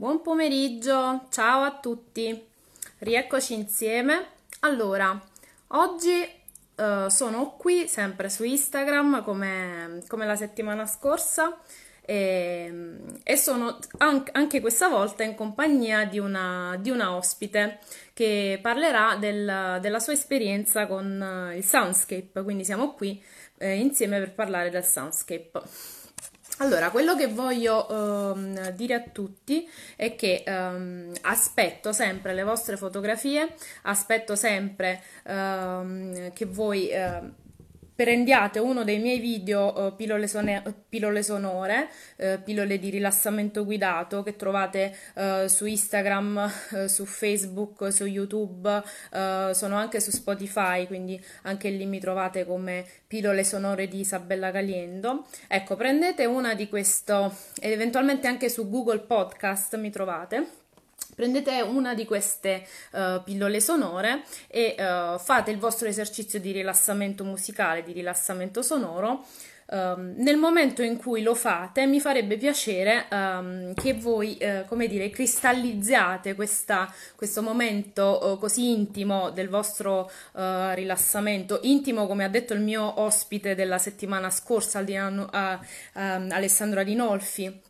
Buon pomeriggio, ciao a tutti, rieccoci insieme. Allora, oggi uh, sono qui sempre su Instagram come, come la settimana scorsa e, e sono anche, anche, questa volta in compagnia di una, di una ospite che parlerà del, della sua esperienza con il Soundscape, quindi siamo qui eh, insieme per parlare del Soundscape. Allora, quello che voglio um, dire a tutti è che um, aspetto sempre le vostre fotografie, aspetto sempre um, che voi uh, prendiate uno dei miei video uh, pillole, sone- pillole, sonore, uh, pillole di rilassamento guidato che trovate uh, su Instagram, su Facebook, su YouTube, sono anche su Spotify, quindi anche lì mi trovate come pillole sonore di Isabella Caliendo. Ecco, prendete una di questo, eventualmente anche su Google Podcast mi trovate prendete una di queste uh, pillole sonore e uh, fate il vostro esercizio di rilassamento musicale, di rilassamento sonoro. Um, nel momento in cui lo fate, mi farebbe piacere um, che voi, uh, come dire, cristallizziate questa, questo momento uh, così intimo del vostro uh, rilassamento, intimo come ha detto il mio ospite della settimana scorsa, Alessandro Adinolfi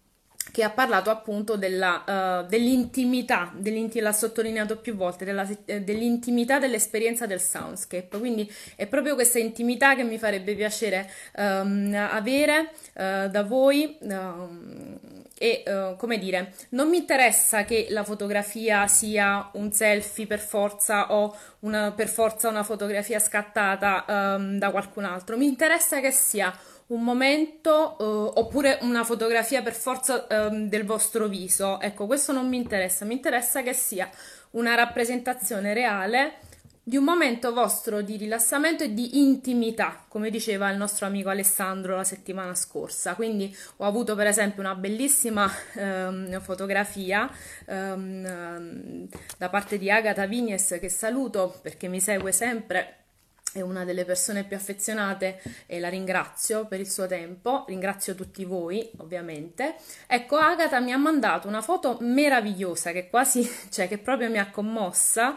che ha parlato appunto della, uh, dell'intimità, dell'inti- l'ha sottolineato più volte, della, eh, dell'intimità dell'esperienza del soundscape. Quindi è proprio questa intimità che mi farebbe piacere um, avere uh, da voi. Um, e uh, come dire, non mi interessa che la fotografia sia un selfie per forza o una, per forza una fotografia scattata um, da qualcun altro, mi interessa che sia un momento uh, oppure una fotografia per forza uh, del vostro viso. Ecco, questo non mi interessa, mi interessa che sia una rappresentazione reale di un momento vostro di rilassamento e di intimità, come diceva il nostro amico Alessandro la settimana scorsa. Quindi ho avuto per esempio una bellissima um, fotografia um, da parte di Agata Vignes che saluto perché mi segue sempre è una delle persone più affezionate e la ringrazio per il suo tempo, ringrazio tutti voi ovviamente. Ecco, Agata mi ha mandato una foto meravigliosa che quasi, cioè che proprio mi ha commossa.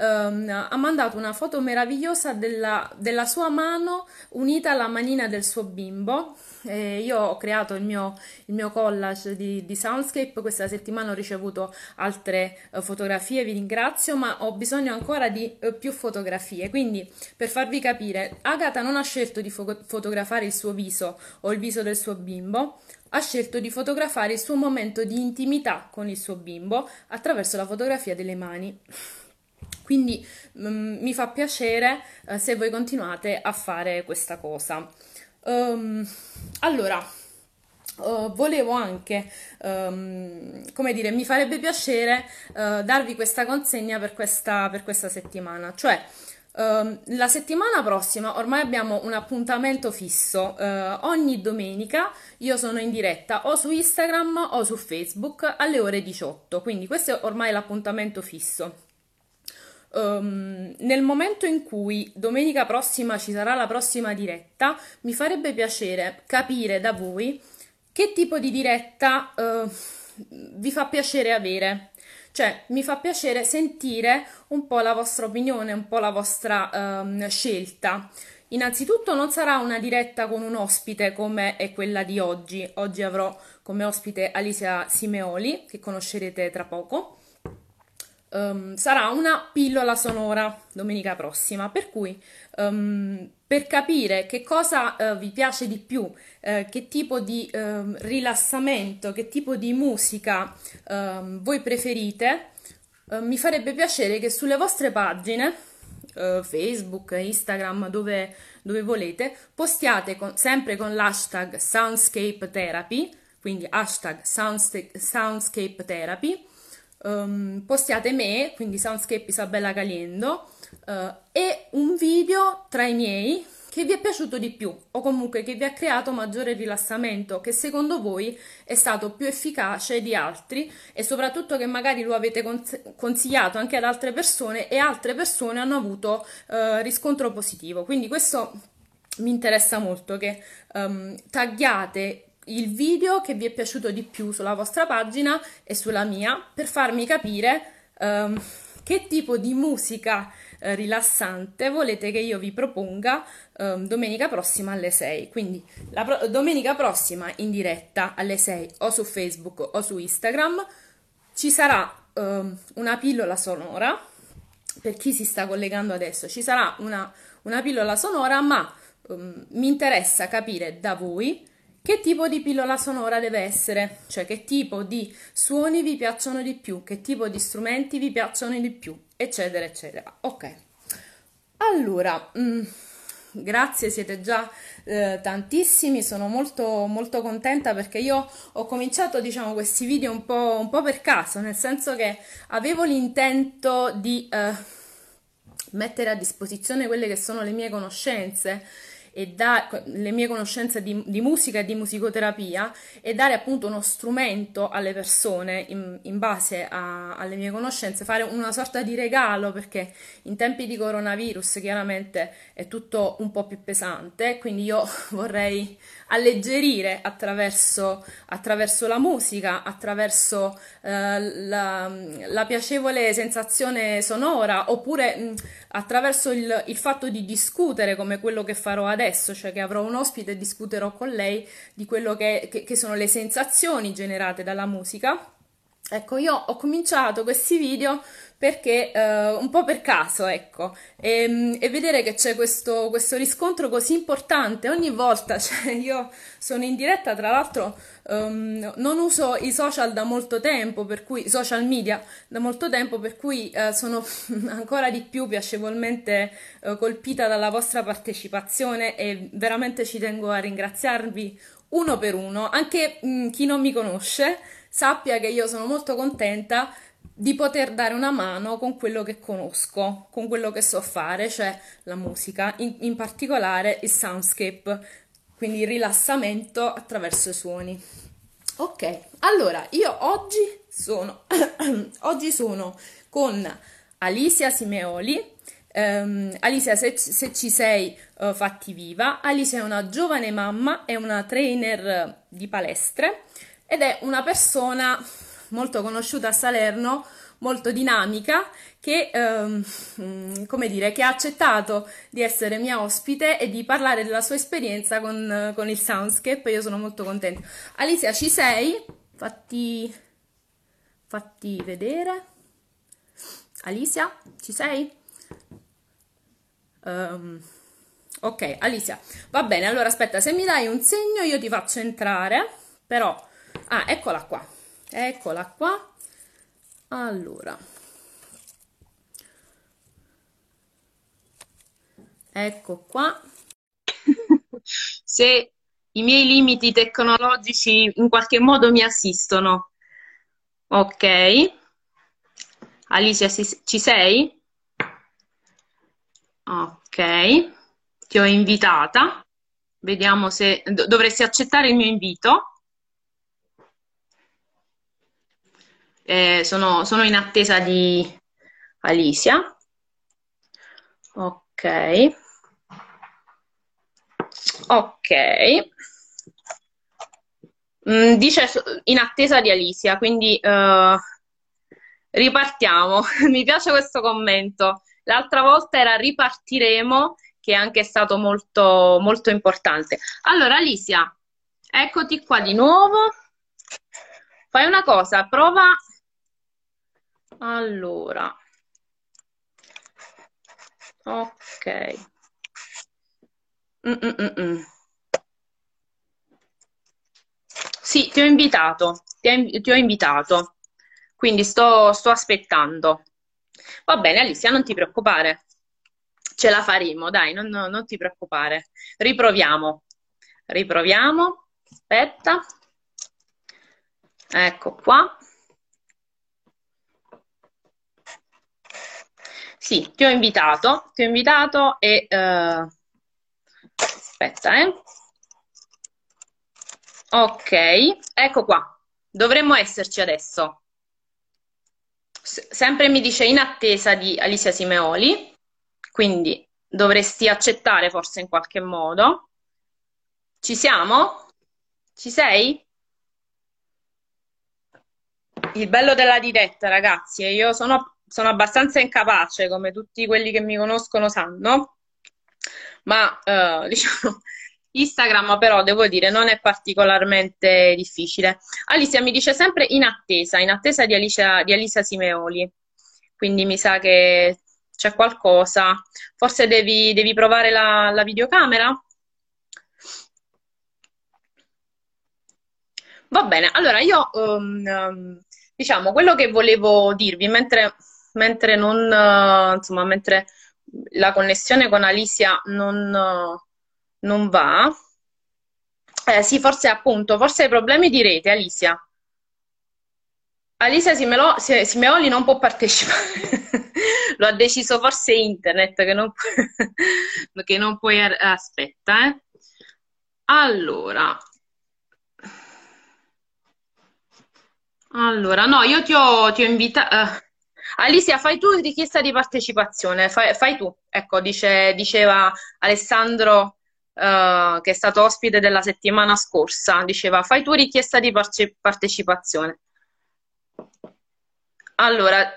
Um, ha mandato una foto meravigliosa della, della sua mano unita alla manina del suo bimbo eh, io ho creato il mio, il mio collage di, di, Soundscape, questa settimana ho ricevuto altre uh, fotografie, vi ringrazio, ma ho bisogno ancora di uh, più fotografie. Quindi, per farvi capire, Agatha non ha scelto di fo- fotografare il suo viso o il viso del suo bimbo, ha scelto di fotografare il suo momento di intimità con il suo bimbo attraverso la fotografia delle mani. Quindi mm, mi fa piacere uh, se voi continuate a fare questa cosa. Um, allora, uh, volevo anche, um, come dire, mi farebbe piacere uh, darvi questa consegna per questa, per questa settimana, cioè Uh, la settimana prossima ormai abbiamo un appuntamento fisso. Uh, ogni domenica io sono in diretta o su Instagram o su Facebook alle ore 18. Quindi questo è ormai l'appuntamento fisso. Um, nel momento in cui domenica prossima ci sarà la prossima diretta, mi farebbe piacere capire da voi che tipo di diretta uh, vi fa piacere avere. Cioè, mi fa piacere sentire un po' la vostra opinione, un po' la vostra um, scelta. Innanzitutto non sarà una diretta con un ospite come è quella di oggi. Oggi avrò come ospite Alicia Simeoli, che conoscerete tra poco um, sarà una pillola sonora domenica prossima, per cui um, per capire che cosa uh, vi piace di più, uh, che tipo di uh, rilassamento, che tipo di musica voi preferite, mi farebbe piacere che sulle vostre pagine Facebook, Instagram, dove, dove volete, postiate con, sempre con l'hashtag Soundscape Therapy, quindi hashtag Soundscape Therapy, um, postiate me, quindi Soundscape Isabella Caliendo, uh, e un video tra i miei che vi è piaciuto di più o comunque che vi ha creato maggiore rilassamento, che secondo voi è stato più efficace di altri e soprattutto che magari lo avete consigliato anche ad altre persone e altre persone hanno avuto uh, riscontro positivo. Quindi questo mi interessa molto che um, tagghiate il video che vi è piaciuto di più sulla vostra pagina e sulla mia per farmi capire um, che tipo di musica eh, rilassante volete che io vi proponga eh, domenica prossima alle 6. Quindi la pro- domenica prossima in diretta alle 6 o su Facebook o su Instagram ci sarà eh, una pillola sonora. Per chi si sta collegando adesso, ci sarà una, una pillola sonora, ma um, mi interessa capire da voi che tipo di pillola sonora deve essere, cioè che tipo di suoni vi piacciono di più, che tipo di strumenti vi piacciono di più, eccetera, eccetera. Ok. Allora, mh, mm, grazie, siete già eh, tantissimi, sono molto, molto contenta perché io ho cominciato, diciamo, questi video un po', un po per caso, nel senso che avevo l'intento di eh, mettere a disposizione quelle che sono le mie conoscenze e da, le mie conoscenze di, di, musica e di musicoterapia e dare appunto uno strumento alle persone in, in base a, alle mie conoscenze, fare una sorta di regalo perché in tempi di coronavirus chiaramente è tutto un po' più pesante, quindi io vorrei alleggerire attraverso, attraverso la musica, attraverso eh, la, la, piacevole sensazione sonora oppure mh, attraverso il, il fatto di discutere come quello che farò adesso, cioè che avrò un ospite e discuterò con lei di quello che, che, che sono le sensazioni generate dalla musica. Ecco, io ho cominciato questi video perché eh, un po' per caso, ecco, e, ehm, e vedere che c'è questo, questo, riscontro così importante. Ogni volta, cioè io sono in diretta, tra l'altro um, non uso i social da molto tempo, per cui social media da molto tempo, per cui uh, sono ancora di più piacevolmente uh, colpita dalla vostra partecipazione e veramente ci tengo a ringraziarvi uno per uno, anche mh, mm, chi non mi conosce sappia che io sono molto contenta di poter dare una mano con quello che conosco, con quello che so fare, cioè la musica, in, in particolare il soundscape, quindi il rilassamento attraverso i suoni. Ok, allora io oggi sono, oggi sono con Alicia Simeoli. Um, Alicia, se, se, ci sei, uh, fatti viva. Alicia è una giovane mamma, è una trainer di palestre ed è una persona molto conosciuta a Salerno, molto dinamica, che, ehm, come dire, che ha accettato di essere mia ospite e di parlare della sua esperienza con, con il Soundscape. Io sono molto contenta. Alicia, ci sei? Fatti, fatti vedere. Alicia, ci sei? Um, ok, Alicia, va bene. Allora aspetta, se mi dai un segno io ti faccio entrare, però... Ah, eccola qua. Eccola qua. Allora. Ecco qua. Se i miei limiti tecnologici in qualche modo mi assistono. Ok. Alicia ci sei? ok. Ti ho invitata. Vediamo se dovresti accettare il mio invito Eh, sono, sono, in attesa di Alicia. Ok. Ok. Mm, dice in attesa di Alicia, quindi uh, ripartiamo. Mi piace questo commento. L'altra volta era ripartiremo, che è anche stato molto, molto importante. Allora, Alicia, eccoti qua di nuovo. Fai una cosa, prova allora, ok. Mm-mm-mm. Sì, ti ho invitato, ti, ho, ti ho invitato, quindi sto, sto aspettando. Va bene, Alicia, non ti preoccupare, ce la faremo, dai, non, non ti preoccupare. Riproviamo, riproviamo, aspetta, ecco qua. Sì, ti ho invitato, ti ho invitato e... Uh... Aspetta, eh. Ok, ecco qua. Dovremmo esserci adesso. S- sempre mi dice in attesa di Alicia Simeoli, quindi dovresti accettare forse in qualche modo. Ci siamo? Ci sei? Il bello della diretta, ragazzi, io sono, sono abbastanza incapace, come tutti quelli che mi conoscono sanno, ma eh, diciamo, Instagram però devo dire non è particolarmente difficile. Alicia mi dice sempre in attesa, in attesa di Alicia, di Alicia Simeoli, quindi mi sa che c'è qualcosa. Forse devi, devi provare la, la videocamera? Va bene, allora io um, diciamo quello che volevo dirvi mentre, mentre non uh, insomma mentre la connessione con Alicia non, uh, non va. Eh sì, forse appunto, forse hai problemi di rete, Alicia. Alicia Simeoli non può partecipare, lo ha deciso forse internet che non, che non puoi... Aspetta, eh. Allora, allora, no, io ti ho, ti ho invitato... Uh, Alicia, fai tu richiesta di partecipazione, fai, fai tu. Ecco, dice, diceva Alessandro uh, che è stato ospite della settimana scorsa, diceva fai tu richiesta di parce- partecipazione. Allora,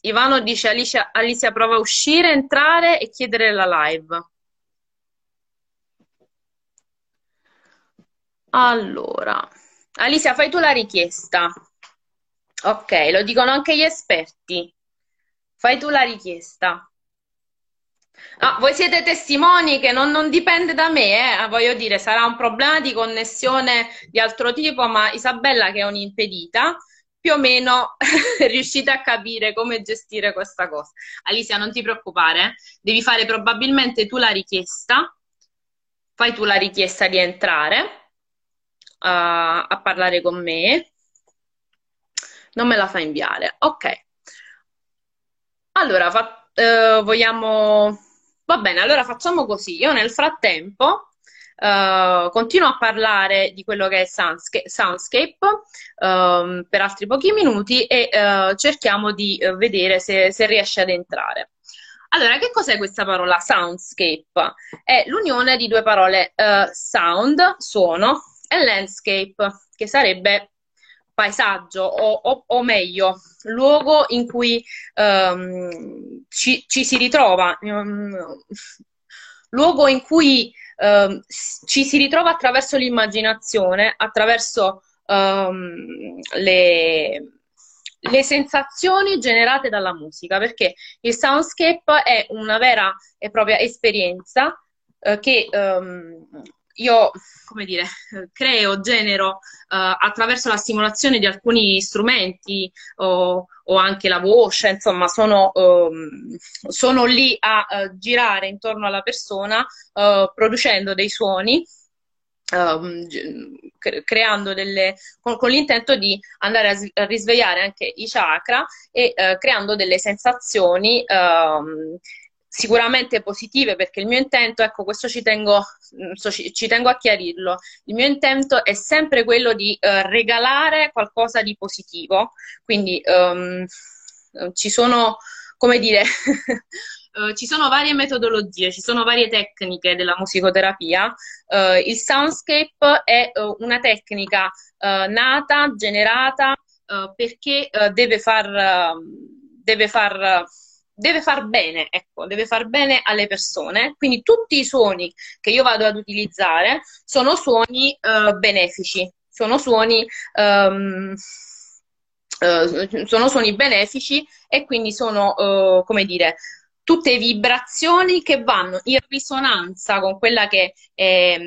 Ivano dice Alicia, Alicia prova a uscire, entrare e chiedere la live. Allora, Alicia, fai tu la richiesta. Ok, lo dicono anche gli esperti. Fai tu la richiesta. Ah, voi siete testimoni che non, non dipende da me, eh? Ah, voglio dire, sarà un problema di connessione di altro tipo, ma Isabella, che è un'impedita, più o meno riuscite a capire come gestire questa cosa. Alicia, non ti preoccupare, devi fare probabilmente tu la richiesta, fai tu la richiesta di entrare uh, a parlare con me, non me la fa inviare. Ok. Allora, fa, uh, vogliamo Va bene, allora facciamo così. Io nel frattempo uh, continuo a parlare di quello che è Soundscape, soundscape uh, per altri pochi minuti e uh, cerchiamo di eh, vedere se, se riesce ad entrare. Allora, che cos'è questa parola soundscape? È l'unione di due parole sound, suono, e landscape, che sarebbe paesaggio o, o, o meglio, luogo in cui um, ci, ci, si ritrova, um, luogo in cui um, ci si ritrova attraverso l'immaginazione, attraverso le, le sensazioni generate dalla musica, perché il soundscape è una vera e propria esperienza eh, che um, io, come dire, creo, genero uh, attraverso la stimolazione di alcuni strumenti o, o anche la voce, insomma, sono, um, sono lì a uh, girare intorno alla persona uh, producendo dei suoni. Um, creando delle con, con, l'intento di andare a, a, risvegliare anche i chakra e creando delle sensazioni um, sicuramente positive perché il mio intento, ecco questo ci tengo, mm, ci tengo a chiarirlo, il mio intento è sempre quello di uh, regalare qualcosa di positivo, quindi um, ci sono, come dire, uh, ci sono varie metodologie, ci sono varie tecniche della musicoterapia, uh, il soundscape è una tecnica nata, generata perché deve far, deve far deve far bene, ecco, deve far bene alle persone. Quindi tutti i suoni che io vado ad utilizzare sono suoni uh, benefici, sono suoni, um, uh, sono suoni benefici e quindi sono, uh, come dire, tutte vibrazioni che vanno in risonanza con quella che è,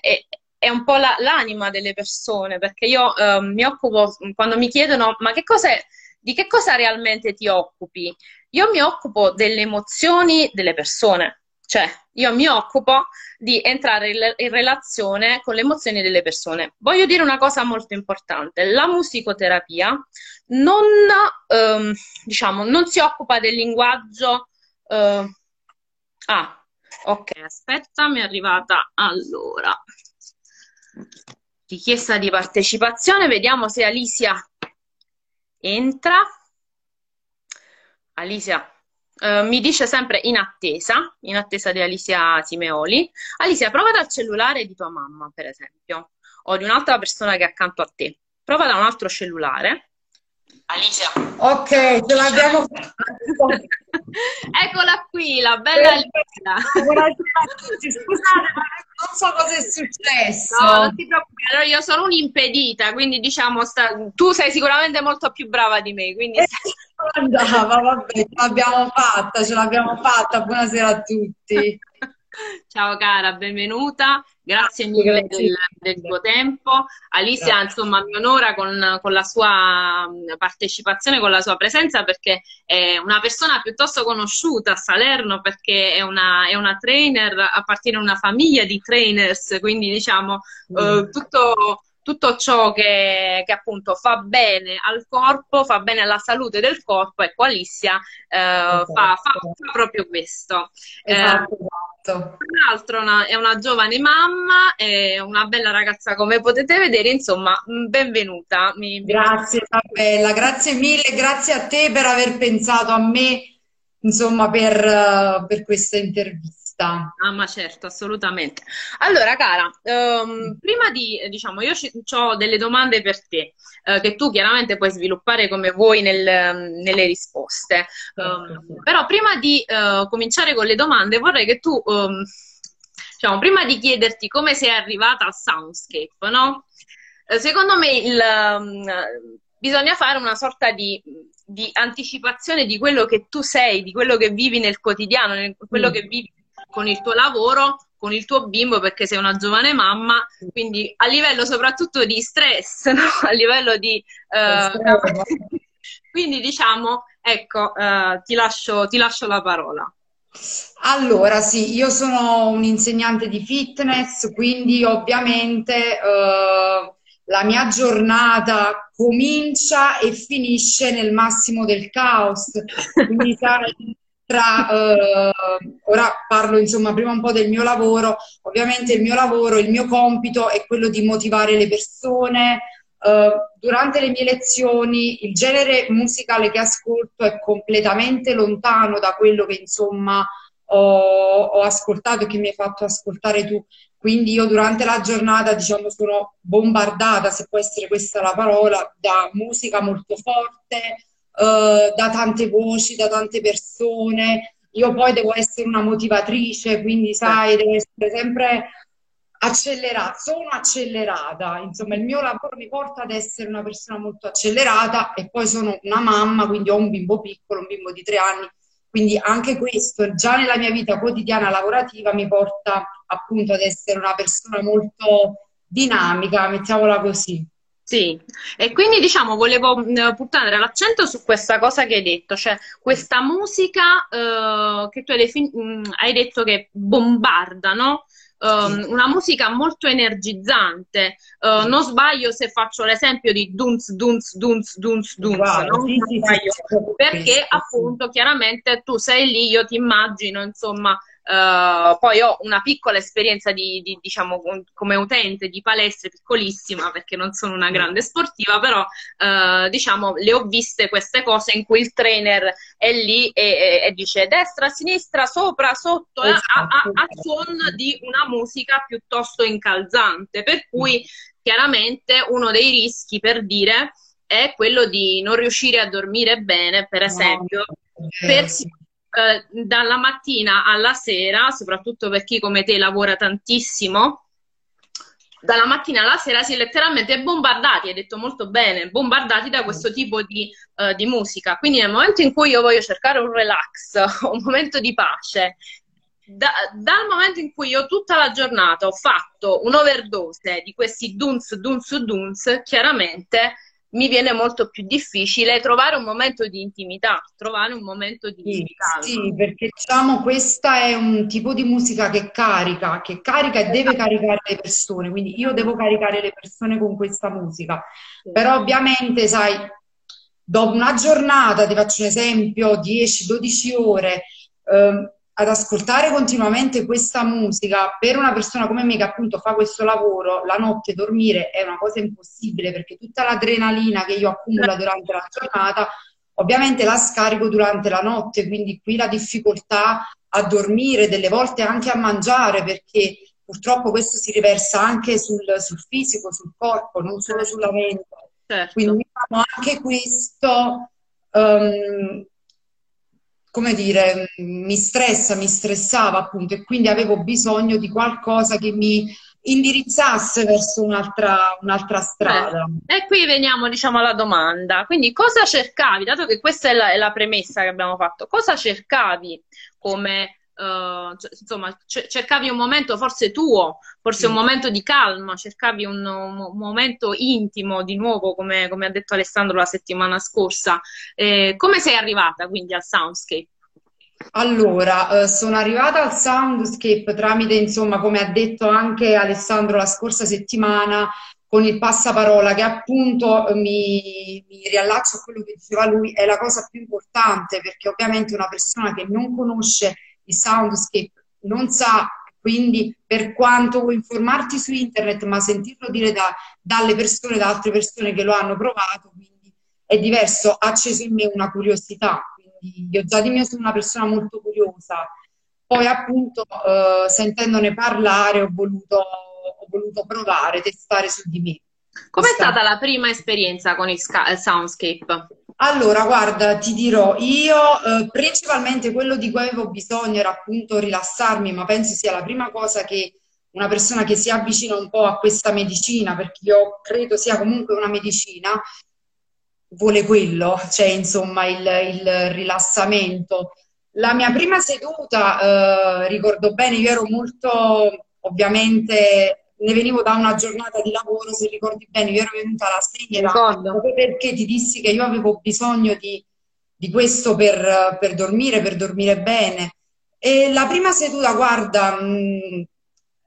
è, è un po' la, l'anima delle persone, perché io mi occupo, quando mi chiedono ma che cos'è, di che cosa realmente ti occupi? Io mi occupo delle emozioni delle persone, cioè io mi occupo di entrare in relazione con le emozioni delle persone. Voglio dire una cosa molto importante, la musicoterapia non, ehm, diciamo, non si occupa del linguaggio... Eh... Ah, ok, aspetta, mi è arrivata allora. Richiesta di partecipazione, vediamo se Alicia entra. Alicia uh, mi dice sempre in attesa, in attesa di Alicia Simeoli. Alicia, prova dal cellulare di tua mamma, per esempio. o di un'altra persona che è accanto a te. Prova da un altro cellulare. Alicia. Ok, ce l'abbiamo fatta. Eccola qui, la bella Alicia. Buonasera a tutti, scusate, ma non so cosa è successo. No, non ti preoccupare, allora, io sono un'impedita, quindi diciamo, sta... tu sei sicuramente molto più brava di me, quindi... andava, vabbè, ce l'abbiamo fatta, ce l'abbiamo fatta. Buonasera a tutti. Ciao cara, benvenuta, grazie mille del, del, tuo tempo. Alicia, grazie. insomma, mi onora con, con, la sua partecipazione, con la sua presenza, perché è una persona piuttosto conosciuta a Salerno, perché è una, è una trainer, appartiene a una famiglia di trainers, quindi diciamo mm. eh, tutto tutto ciò che, che, appunto fa bene al corpo, fa bene alla salute del corpo, ecco Alicia eh, esatto. fa, fa, fa, proprio questo. Esatto, eh, esatto. Tra l'altro una, è una giovane mamma, è una bella ragazza come potete vedere, insomma, mm, benvenuta. Mi, grazie Isabella, grazie mille, grazie a te per aver pensato a me, insomma, per, per questa intervista vista. Ah, ma certo, assolutamente. Allora, cara, um, prima di, diciamo, io ho delle domande per te, uh, che tu chiaramente puoi sviluppare come vuoi nel, nelle risposte. Um, però prima di uh, cominciare con le domande, vorrei che tu, um, diciamo, prima di chiederti come sei arrivata al soundscape, no? Uh, secondo me il, bisogna fare una sorta di di anticipazione di quello che tu sei, di quello che vivi nel quotidiano, di quello mm. che vivi con il tuo lavoro, con il tuo bimbo perché sei una giovane mamma, quindi a livello soprattutto di stress, no? a livello di... Uh, quindi diciamo, ecco, uh, ti, lascio, ti lascio la parola. Allora, sì, io sono un insegnante di fitness, quindi ovviamente uh, la mia giornata comincia e finisce nel massimo del caos. Quindi sai, tra, eh, ora parlo insomma prima un po' del mio lavoro, ovviamente il mio lavoro, il mio compito è quello di motivare le persone. Eh, durante le mie lezioni il genere musicale che ascolto è completamente lontano da quello che insomma ho, ho ascoltato e che mi hai fatto ascoltare tu. Quindi io durante la giornata, diciamo, sono bombardata, se può essere questa la parola, da musica molto forte, eh, da tante voci, da tante persone. Io poi devo essere una motivatrice, quindi sai, devo essere sempre accelerata, sono accelerata, insomma il mio lavoro mi porta ad essere una persona molto accelerata e poi sono una mamma, quindi ho un bimbo piccolo, un bimbo di tre anni, quindi anche questo già nella mia vita quotidiana lavorativa mi porta appunto ad essere una persona molto dinamica, mettiamola così. Sì, e quindi diciamo volevo puntare l'accento su questa cosa che hai detto, cioè questa musica eh, che tu hai, defin- hai, detto che bombarda, no? Um, una musica molto energizzante. Uh, non sbaglio se faccio l'esempio di Dunz, Dunz, Dunz, Dunz, Dunz, wow, no? sì, sì, sì, perché appunto chiaramente tu sei lì, io ti immagino, insomma, Uh, poi ho una piccola esperienza di, di, diciamo, come utente di palestre piccolissima perché non sono una grande sportiva, però uh, diciamo le ho viste queste cose in cui il trainer è lì e, e, e dice destra, sinistra, sopra, sotto, esatto. a, a, a suon di una musica piuttosto incalzante, per cui chiaramente uno dei rischi per dire è quello di non riuscire a dormire bene, per esempio, no. per eh, dalla mattina alla sera, soprattutto per chi come te lavora tantissimo, dalla mattina alla sera si è letteralmente bombardati, hai detto molto bene, bombardati da questo tipo di, uh, di musica. Quindi nel momento in cui io voglio cercare un relax, un momento di pace, da, dal momento in cui io tutta la giornata ho fatto un'overdose di questi dunz, dunz, dunz, chiaramente mi viene molto più difficile trovare un momento di intimità, trovare un momento di, sì, Sì, perché diciamo questa è un tipo di musica che carica, che carica e deve caricare le persone, quindi io devo caricare le persone con questa musica. Sì. Però ovviamente, sai, dopo una giornata, ti faccio un esempio, 10-12 ore, eh, ad ascoltare continuamente questa musica per una persona come me che appunto fa questo lavoro, la notte dormire è una cosa impossibile perché tutta l'adrenalina che io accumulo durante la giornata ovviamente la scarico durante la notte, quindi qui la difficoltà a dormire, delle volte anche a mangiare perché purtroppo questo si riversa anche sul, sul fisico, sul corpo, non solo sulla mente. Certo. Quindi diciamo, anche questo, um, come dire, mi stressa, mi stressava appunto e quindi avevo bisogno di qualcosa che mi indirizzasse verso un'altra, un'altra strada. Eh, e qui veniamo diciamo alla domanda. Quindi cosa cercavi, dato che questa è la, è la premessa che abbiamo fatto, cosa cercavi come Uh, insomma, cercavi un momento forse tuo, forse sì. un momento di calma, cercavi un, un momento intimo di nuovo, come, come, ha detto Alessandro la settimana scorsa. Eh, come sei arrivata quindi al Soundscape? Allora, eh, sono arrivata al Soundscape tramite, insomma, come ha detto anche Alessandro la scorsa settimana, con il passaparola, che appunto eh, mi, mi riallaccio a quello che diceva lui, è la cosa più importante, perché ovviamente una persona che non conosce il Soundscape non sa, quindi per quanto vuoi informarti su internet, ma sentirlo dire da, dalle persone, da altre persone che lo hanno provato, quindi è diverso, ha acceso in me una curiosità io già di mio sono una persona molto curiosa, poi appunto eh, sentendone parlare ho voluto, ho voluto provare, testare su di me. Com'è stata la prima esperienza con il Soundscape? Allora, guarda, ti dirò, io eh, principalmente quello di cui avevo bisogno era appunto rilassarmi, ma penso sia la prima cosa che una persona che si avvicina un po' a questa medicina, perché io credo sia comunque una medicina, vuole quello, cioè insomma il, il rilassamento. La mia prima seduta, eh, ricordo bene, io ero molto, ovviamente, ne venivo da una giornata di lavoro, se ricordi bene, io ero venuta la sera perché ti dissi che io avevo bisogno di, di questo per, per, dormire, per dormire bene. E la prima seduta, guarda, mh, mm,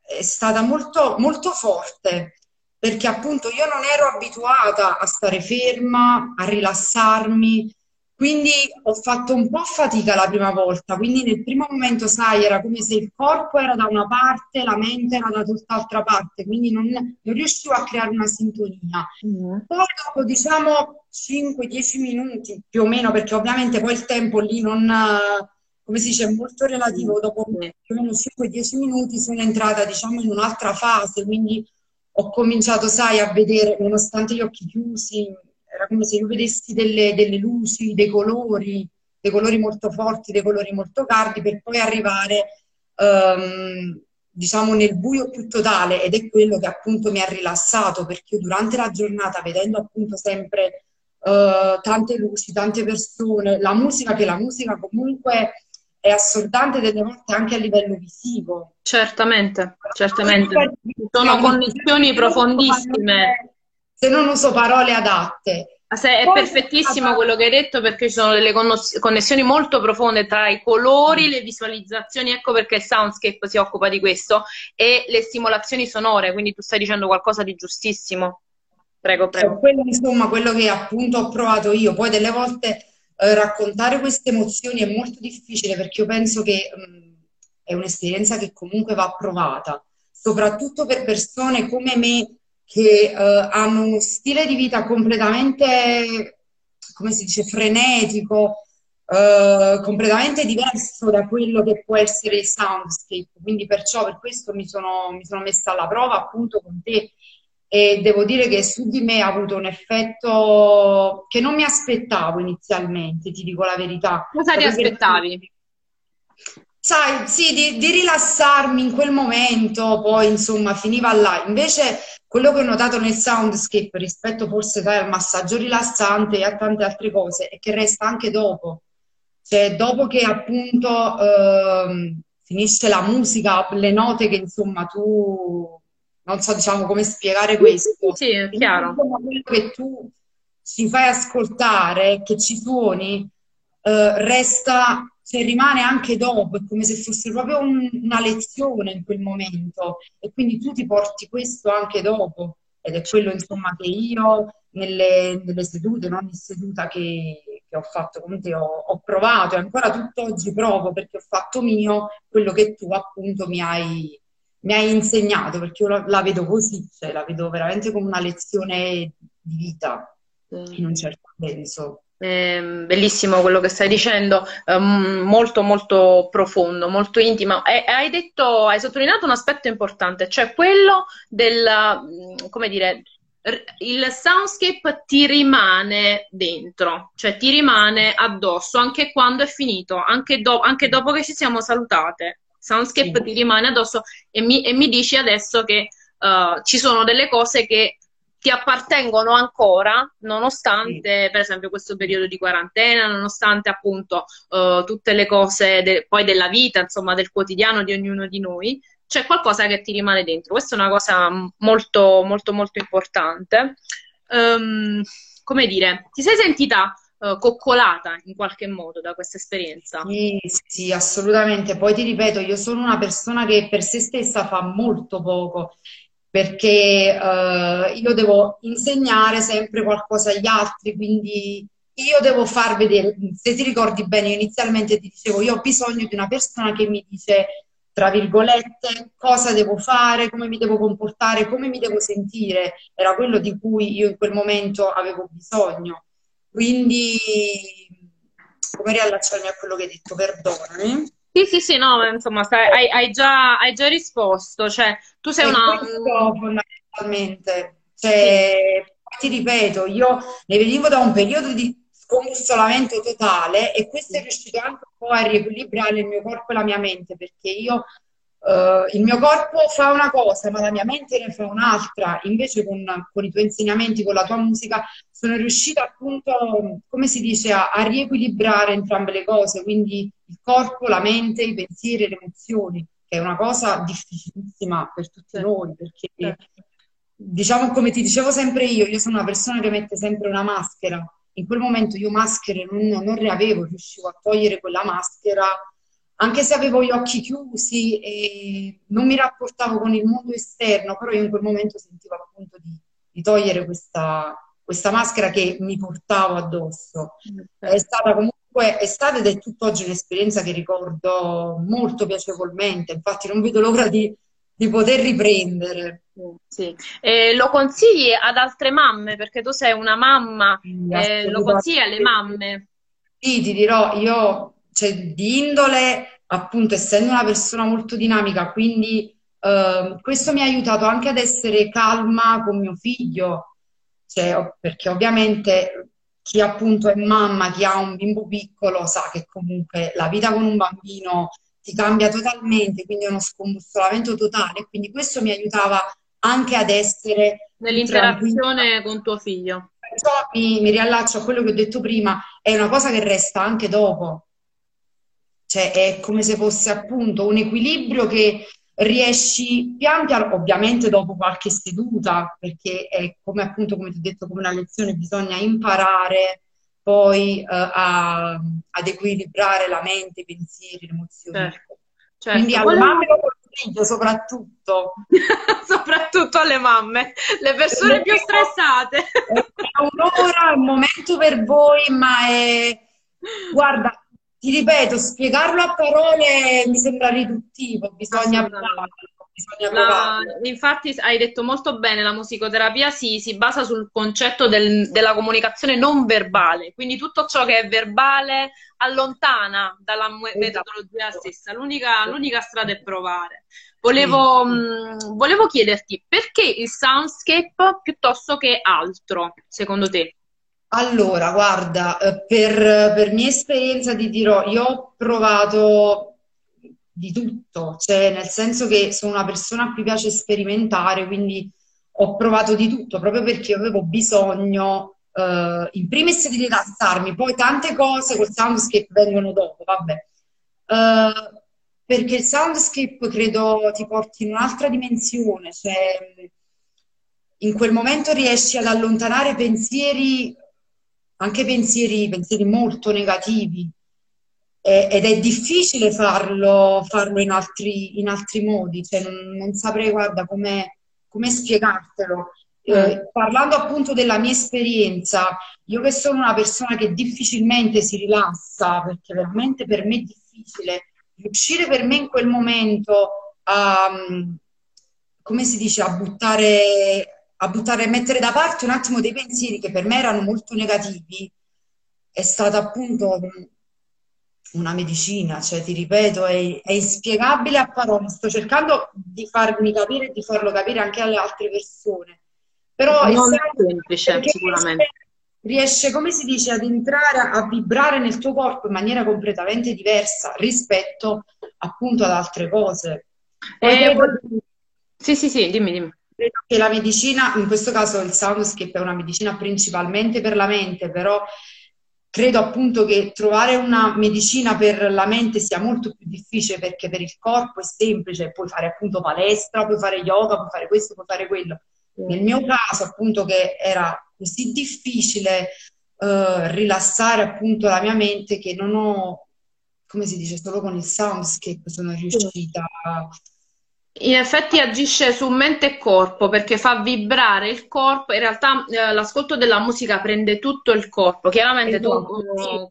è stata molto, molto forte perché appunto io non ero abituata a stare ferma, a rilassarmi, quindi ho fatto un po' fatica la prima volta, quindi nel primo momento, sai, era come se il corpo era da una parte, la mente era da tutt'altra parte, quindi non, non riuscivo a creare una sintonia. Mm. Poi dopo, diciamo, 5-10 minuti più o meno, perché ovviamente poi il tempo lì non, come si dice, è molto relativo, dopo più o meno 5-10 minuti sono entrata, diciamo, in un'altra fase, quindi ho cominciato, sai, a vedere, nonostante gli occhi chiusi, era come se io vedessi delle, delle luci, dei colori, dei colori molto forti, dei colori molto caldi, per poi arrivare, um, diciamo, nel buio più totale ed è quello che appunto mi ha rilassato, perché io durante la giornata, vedendo appunto sempre uh, tante luci, tante persone, la musica, che la musica comunque è assordante delle volte anche a livello visivo. Certamente, certamente. Sono connessioni profondissime. Se non uso parole adatte. è Poi, perfettissimo quello che hai detto perché ci sono delle connessioni molto profonde tra i colori, le visualizzazioni, ecco perché il Soundscape si occupa di questo, e le stimolazioni sonore, quindi tu stai dicendo qualcosa di giustissimo. Prego, prego. Cioè, quello, insomma, quello che appunto ho provato io. Poi delle volte eh, raccontare queste emozioni è molto difficile perché io penso che mh, mm, è un'esperienza che comunque va provata, soprattutto per persone come me che eh, hanno uno stile di vita completamente, come si dice, frenetico, Uh, completamente diverso da quello che può essere il soundscape. Quindi perciò per questo mi sono, mi sono messa alla prova appunto con te e devo dire che su di me ha avuto un effetto che non mi aspettavo inizialmente, ti dico la verità. Cosa ti aspettavi? Sai, sì, di, di, rilassarmi in quel momento, poi insomma finiva là. Invece quello che ho notato nel soundscape rispetto forse sai, al massaggio rilassante e a tante altre cose è che resta anche dopo. Cioè, dopo che appunto eh, finisce la musica, le note che insomma tu non so diciamo come spiegare questo. Sì, è chiaro. Quello che tu ci fai ascoltare, che ci suoni, eh, resta, cioè rimane anche dopo, è come se fosse proprio un, una lezione in quel momento. E quindi tu ti porti questo anche dopo. Ed è quello insomma che io nelle, nelle sedute, in ogni seduta che, che ho fatto con te ho, ho provato e ancora tutt'oggi provo perché ho fatto mio quello che tu appunto mi hai mi hai insegnato, perché io la, la, vedo così, cioè la vedo veramente come una lezione di vita, in un certo senso. Eh, bellissimo quello che stai dicendo, eh, molto molto profondo, molto intimo. E, hai detto, hai sottolineato un aspetto importante, cioè quello del, mm, come dire, il soundscape ti rimane dentro, cioè ti rimane addosso anche quando è finito, anche, do- anche dopo che ci siamo salutate. Soundscape sì. ti rimane addosso e mi, e mi dici adesso che uh, ci sono delle cose che ti appartengono ancora, nonostante sì. per esempio questo periodo di quarantena, nonostante appunto uh, tutte le cose de- poi della vita, insomma, del quotidiano di ognuno di noi, c'è qualcosa che ti rimane dentro. Questa è una cosa molto, molto, molto importante. Um, come dire, ti sei sentita uh, coccolata in qualche modo da questa esperienza? Sì, sì, assolutamente. Poi ti ripeto, io sono una persona che per se stessa fa molto poco perché uh, io devo insegnare sempre qualcosa agli altri, quindi io devo far vedere, se ti ricordi bene, inizialmente ti dicevo, io ho bisogno di una persona che mi dice, tra virgolette, cosa devo fare, come mi devo comportare, come mi devo sentire, era quello di cui io in quel momento avevo bisogno. Quindi, come riallacciarmi a quello che hai detto, perdonami. Sì, sì, sì, no, insomma, stai, hai, hai, già, hai, già, risposto, cioè tu sei e una... fondamentalmente, cioè, sì. ti ripeto, io ne venivo da un periodo di scombussolamento totale e questo è riuscito anche un po' a riequilibrare il mio corpo e la mia mente, perché io Uh, il mio corpo fa una cosa, ma la mia mente ne fa un'altra. Invece, con, con, i tuoi insegnamenti, con la tua musica, sono riuscita appunto, come si dice, a, a, riequilibrare entrambe le cose, quindi il corpo, la mente, i pensieri, le emozioni, che è una cosa difficilissima per tutti noi, perché diciamo come ti dicevo sempre io, io sono una persona che mette sempre una maschera. In quel momento io maschere non, non ne avevo, riuscivo a togliere quella maschera anche se avevo gli occhi chiusi e non mi rapportavo con il mondo esterno, però io in quel momento sentivo appunto di, di togliere questa, questa, maschera che mi portavo addosso. È stata comunque, è stata ed è tutt'oggi un'esperienza che ricordo molto piacevolmente, infatti non vedo l'ora di, di poter riprendere. Sì. Eh, lo consigli ad altre mamme perché tu sei una mamma, eh, lo consigli alle mamme? Sì, ti dirò, io cioè, di indole, appunto, essendo una persona molto dinamica, quindi eh, questo mi ha aiutato anche ad essere calma con mio figlio, cioè, perché ovviamente chi appunto è mamma, chi ha un bimbo piccolo, sa che comunque la vita con un bambino ti cambia totalmente, quindi è uno scombussolamento totale, quindi questo mi aiutava anche ad essere nell'interazione con tuo figlio. Perciò mi, mi riallaccio a quello che ho detto prima, è una cosa che resta anche dopo. Cioè è come se fosse appunto un equilibrio che riesci pian piano, ovviamente dopo qualche seduta, perché è come appunto, come ti ho detto, come una lezione, bisogna imparare poi uh, a, ad equilibrare la mente, i pensieri, le emozioni. Certo. Certo. Quindi alle Volevo... mamme lo consiglio soprattutto. soprattutto alle mamme, le persone più stressate. È un'ora, un momento per voi, ma è... Guarda, ti ripeto, spiegarlo a parole mi sembra riduttivo, bisogna provarlo. La, infatti hai detto molto bene, la musicoterapia si, si basa sul concetto del, della comunicazione non verbale, quindi tutto ciò che è verbale allontana dalla esatto. metodologia stessa, l'unica, l'unica, strada è provare. Volevo, sì. mh, volevo chiederti perché il soundscape piuttosto che altro, secondo te? Allora, guarda, eh, per, per mia esperienza ti dirò, io ho provato di tutto, cioè nel senso che sono una persona a cui piace sperimentare, quindi ho provato di tutto proprio perché avevo bisogno, uh, in primis di rilassarmi, poi tante cose col soundscape vengono dopo, vabbè. Uh, perché il soundscape credo ti porti in un'altra dimensione, cioè in quel momento riesci ad allontanare pensieri anche pensieri, pensieri molto negativi eh, ed è difficile farlo, farlo in, altri, in, altri, modi, cioè non, non saprei, guarda, come, come spiegartelo. Eh, mm. parlando appunto della mia esperienza, io che sono una persona che difficilmente si rilassa, perché veramente per me è difficile, riuscire per me in quel momento a, come si dice, a buttare a buttare, a mettere da parte un attimo dei pensieri che per me erano molto negativi, è stata appunto una medicina, cioè ti ripeto, è, è inspiegabile a parole. Sto cercando di farmi capire e di farlo capire anche alle altre persone. Però non è semplice, sicuramente. Riesce, riesce, come si dice, ad entrare, a vibrare nel tuo corpo in maniera completamente diversa rispetto appunto ad altre cose. Eh, credo, sì, sì, sì, dimmi, dimmi. Credo che la medicina, in questo caso il soundscape è una medicina principalmente per la mente, però credo appunto che trovare una medicina per la mente sia molto più difficile perché per il corpo è semplice, puoi fare appunto palestra, puoi fare yoga, puoi fare questo, puoi fare quello. Nel mio caso appunto che era così difficile uh, rilassare appunto la mia mente che non ho, come si dice, solo con il soundscape sono riuscita a in effetti agisce su mente e corpo perché fa vibrare il corpo. In realtà eh, l'ascolto della musica prende tutto il corpo. Chiaramente tu uh,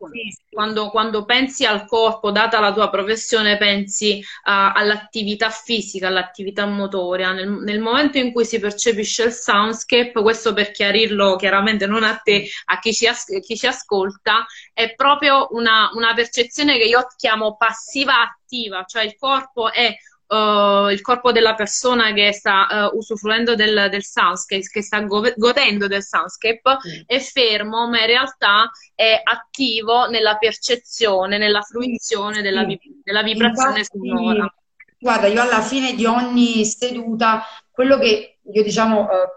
quando, quando, pensi al corpo, data la tua professione, pensi uh, all'attività fisica, all'attività motoria. Nel, nel, momento in cui si percepisce il soundscape, questo per chiarirlo chiaramente non a te, a chi ci, as- chi ci ascolta, è proprio una, una percezione che io chiamo passiva attiva, cioè il corpo è uh, il corpo della persona che sta uh, usufruendo del, del soundscape, che sta go- godendo del soundscape, mm. è fermo, ma in realtà è attivo nella percezione, nella fruizione della, vi- della vibrazione Infatti, sonora. Guarda, io alla fine di ogni seduta, quello che io diciamo... Uh,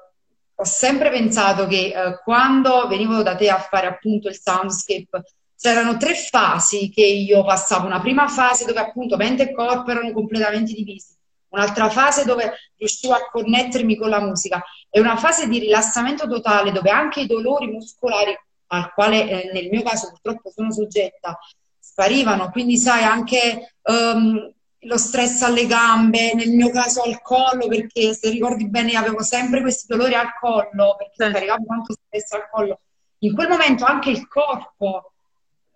ho sempre pensato che quando venivo da te a fare appunto il soundscape, c'erano tre fasi che io passavo. Una prima fase dove appunto mente e corpo erano completamente divisi, un'altra fase dove riuscivo a connettermi con la musica e una fase di rilassamento totale dove anche i dolori muscolari, al quale eh, nel mio caso purtroppo sono soggetta, sparivano. Quindi sai anche um, lo stress alle gambe, nel mio caso al collo, perché se ricordi bene avevo sempre questi dolori al collo, perché scaricavo tanto stress al collo. In quel momento anche il corpo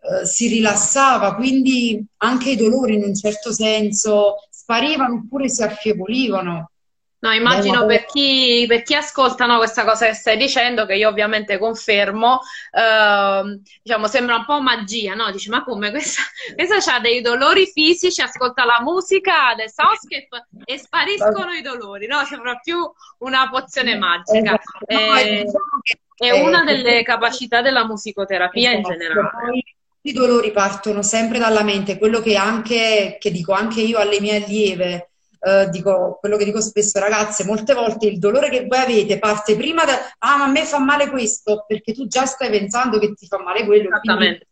eh, si rilassava, quindi anche i dolori in un certo senso sparivano oppure si affievolivano. No, immagino per chi, per chi ascolta no, questa cosa che stai dicendo, che io ovviamente confermo, eh, diciamo, sembra un po' magia, no? Dici, ma come questa, questa ha dei dolori fisici, ascolta la musica del soundscape e spariscono i dolori, no? Sembra più una pozione magica. Esatto. Eh, diciamo è una delle capacità della musicoterapia esatto. in generale i dolori partono sempre dalla mente, quello che anche, che dico anche io alle mie allieve, eh, dico, quello che dico spesso, ragazze, molte volte il dolore che voi avete parte prima da, ah, ma a me fa male questo, perché tu già stai pensando che ti fa male quello. Esattamente.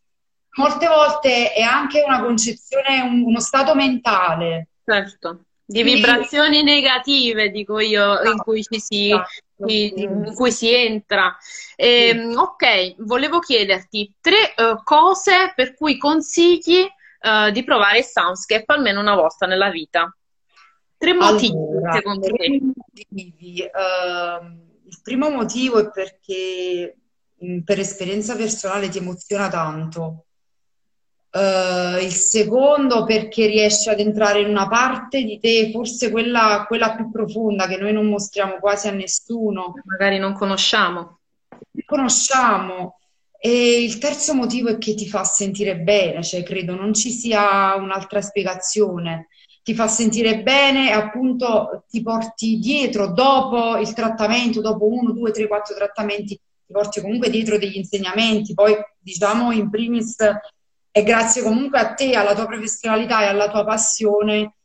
Molte volte è anche una concezione, un, uno stato mentale. Certo, di vibrazioni negative, dico io, in cui ci si, esatto in cui si entra. Eh, ok, volevo chiederti tre uh, cose per cui consigli uh, di provare il Soundscape almeno una volta nella vita. Tre motivi, allora, secondo te? Motivi. Uh, il primo motivo è perché mh, per esperienza personale ti emoziona tanto. Uh, il secondo perché riesce ad entrare in una parte di te, forse quella, quella, più profonda che noi non mostriamo quasi a nessuno. Magari non conosciamo. Conosciamo. E il terzo motivo è che ti fa sentire bene, cioè credo non ci sia un'altra spiegazione. Ti fa sentire bene e appunto ti porti dietro dopo il trattamento, dopo uno, due, tre, quattro trattamenti, ti porti comunque dietro degli insegnamenti. Poi diciamo in primis e grazie comunque a te, alla tua professionalità e alla tua passione,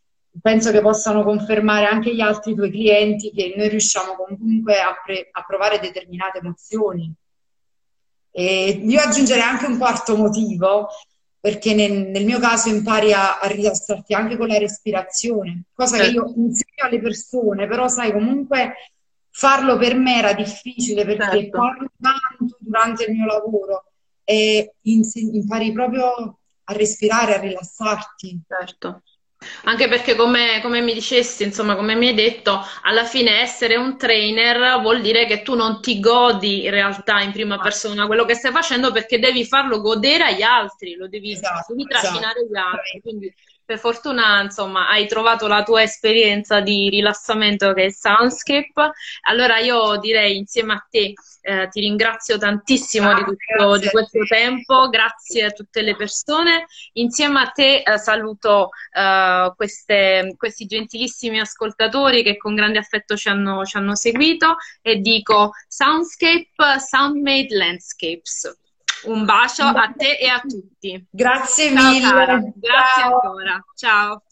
penso che possano confermare anche gli altri tuoi clienti che noi riusciamo comunque a, pre- a provare determinate emozioni. E io aggiungerei anche un quarto motivo, perché nel, nel mio caso impari a, a, rilassarti anche con la respirazione, cosa che io insegno alle persone, però sai comunque farlo per me era difficile perché certo. parlo tanto durante il mio lavoro e impari proprio a respirare, a rilassarti. Certo. Anche perché come, come, mi dicesti, insomma, come mi hai detto, alla fine essere un trainer vuol dire che tu non ti godi in realtà in prima persona quello che stai facendo perché devi farlo godere agli altri, lo devi, esatto, devi trascinare esatto. gli altri. Quindi per fortuna, insomma, hai trovato la tua esperienza di rilassamento che è Soundscape. Allora io direi insieme a te eh, ti ringrazio tantissimo ah, di, tutto, di questo tempo, grazie a tutte le persone. Insieme a te eh, saluto eh, queste, questi gentilissimi ascoltatori che con grande affetto ci hanno, ci hanno seguito e dico Soundscape, Soundmade Landscapes. Un bacio a te e a tutti. Grazie mille. Ciao, Grazie ancora. Ciao.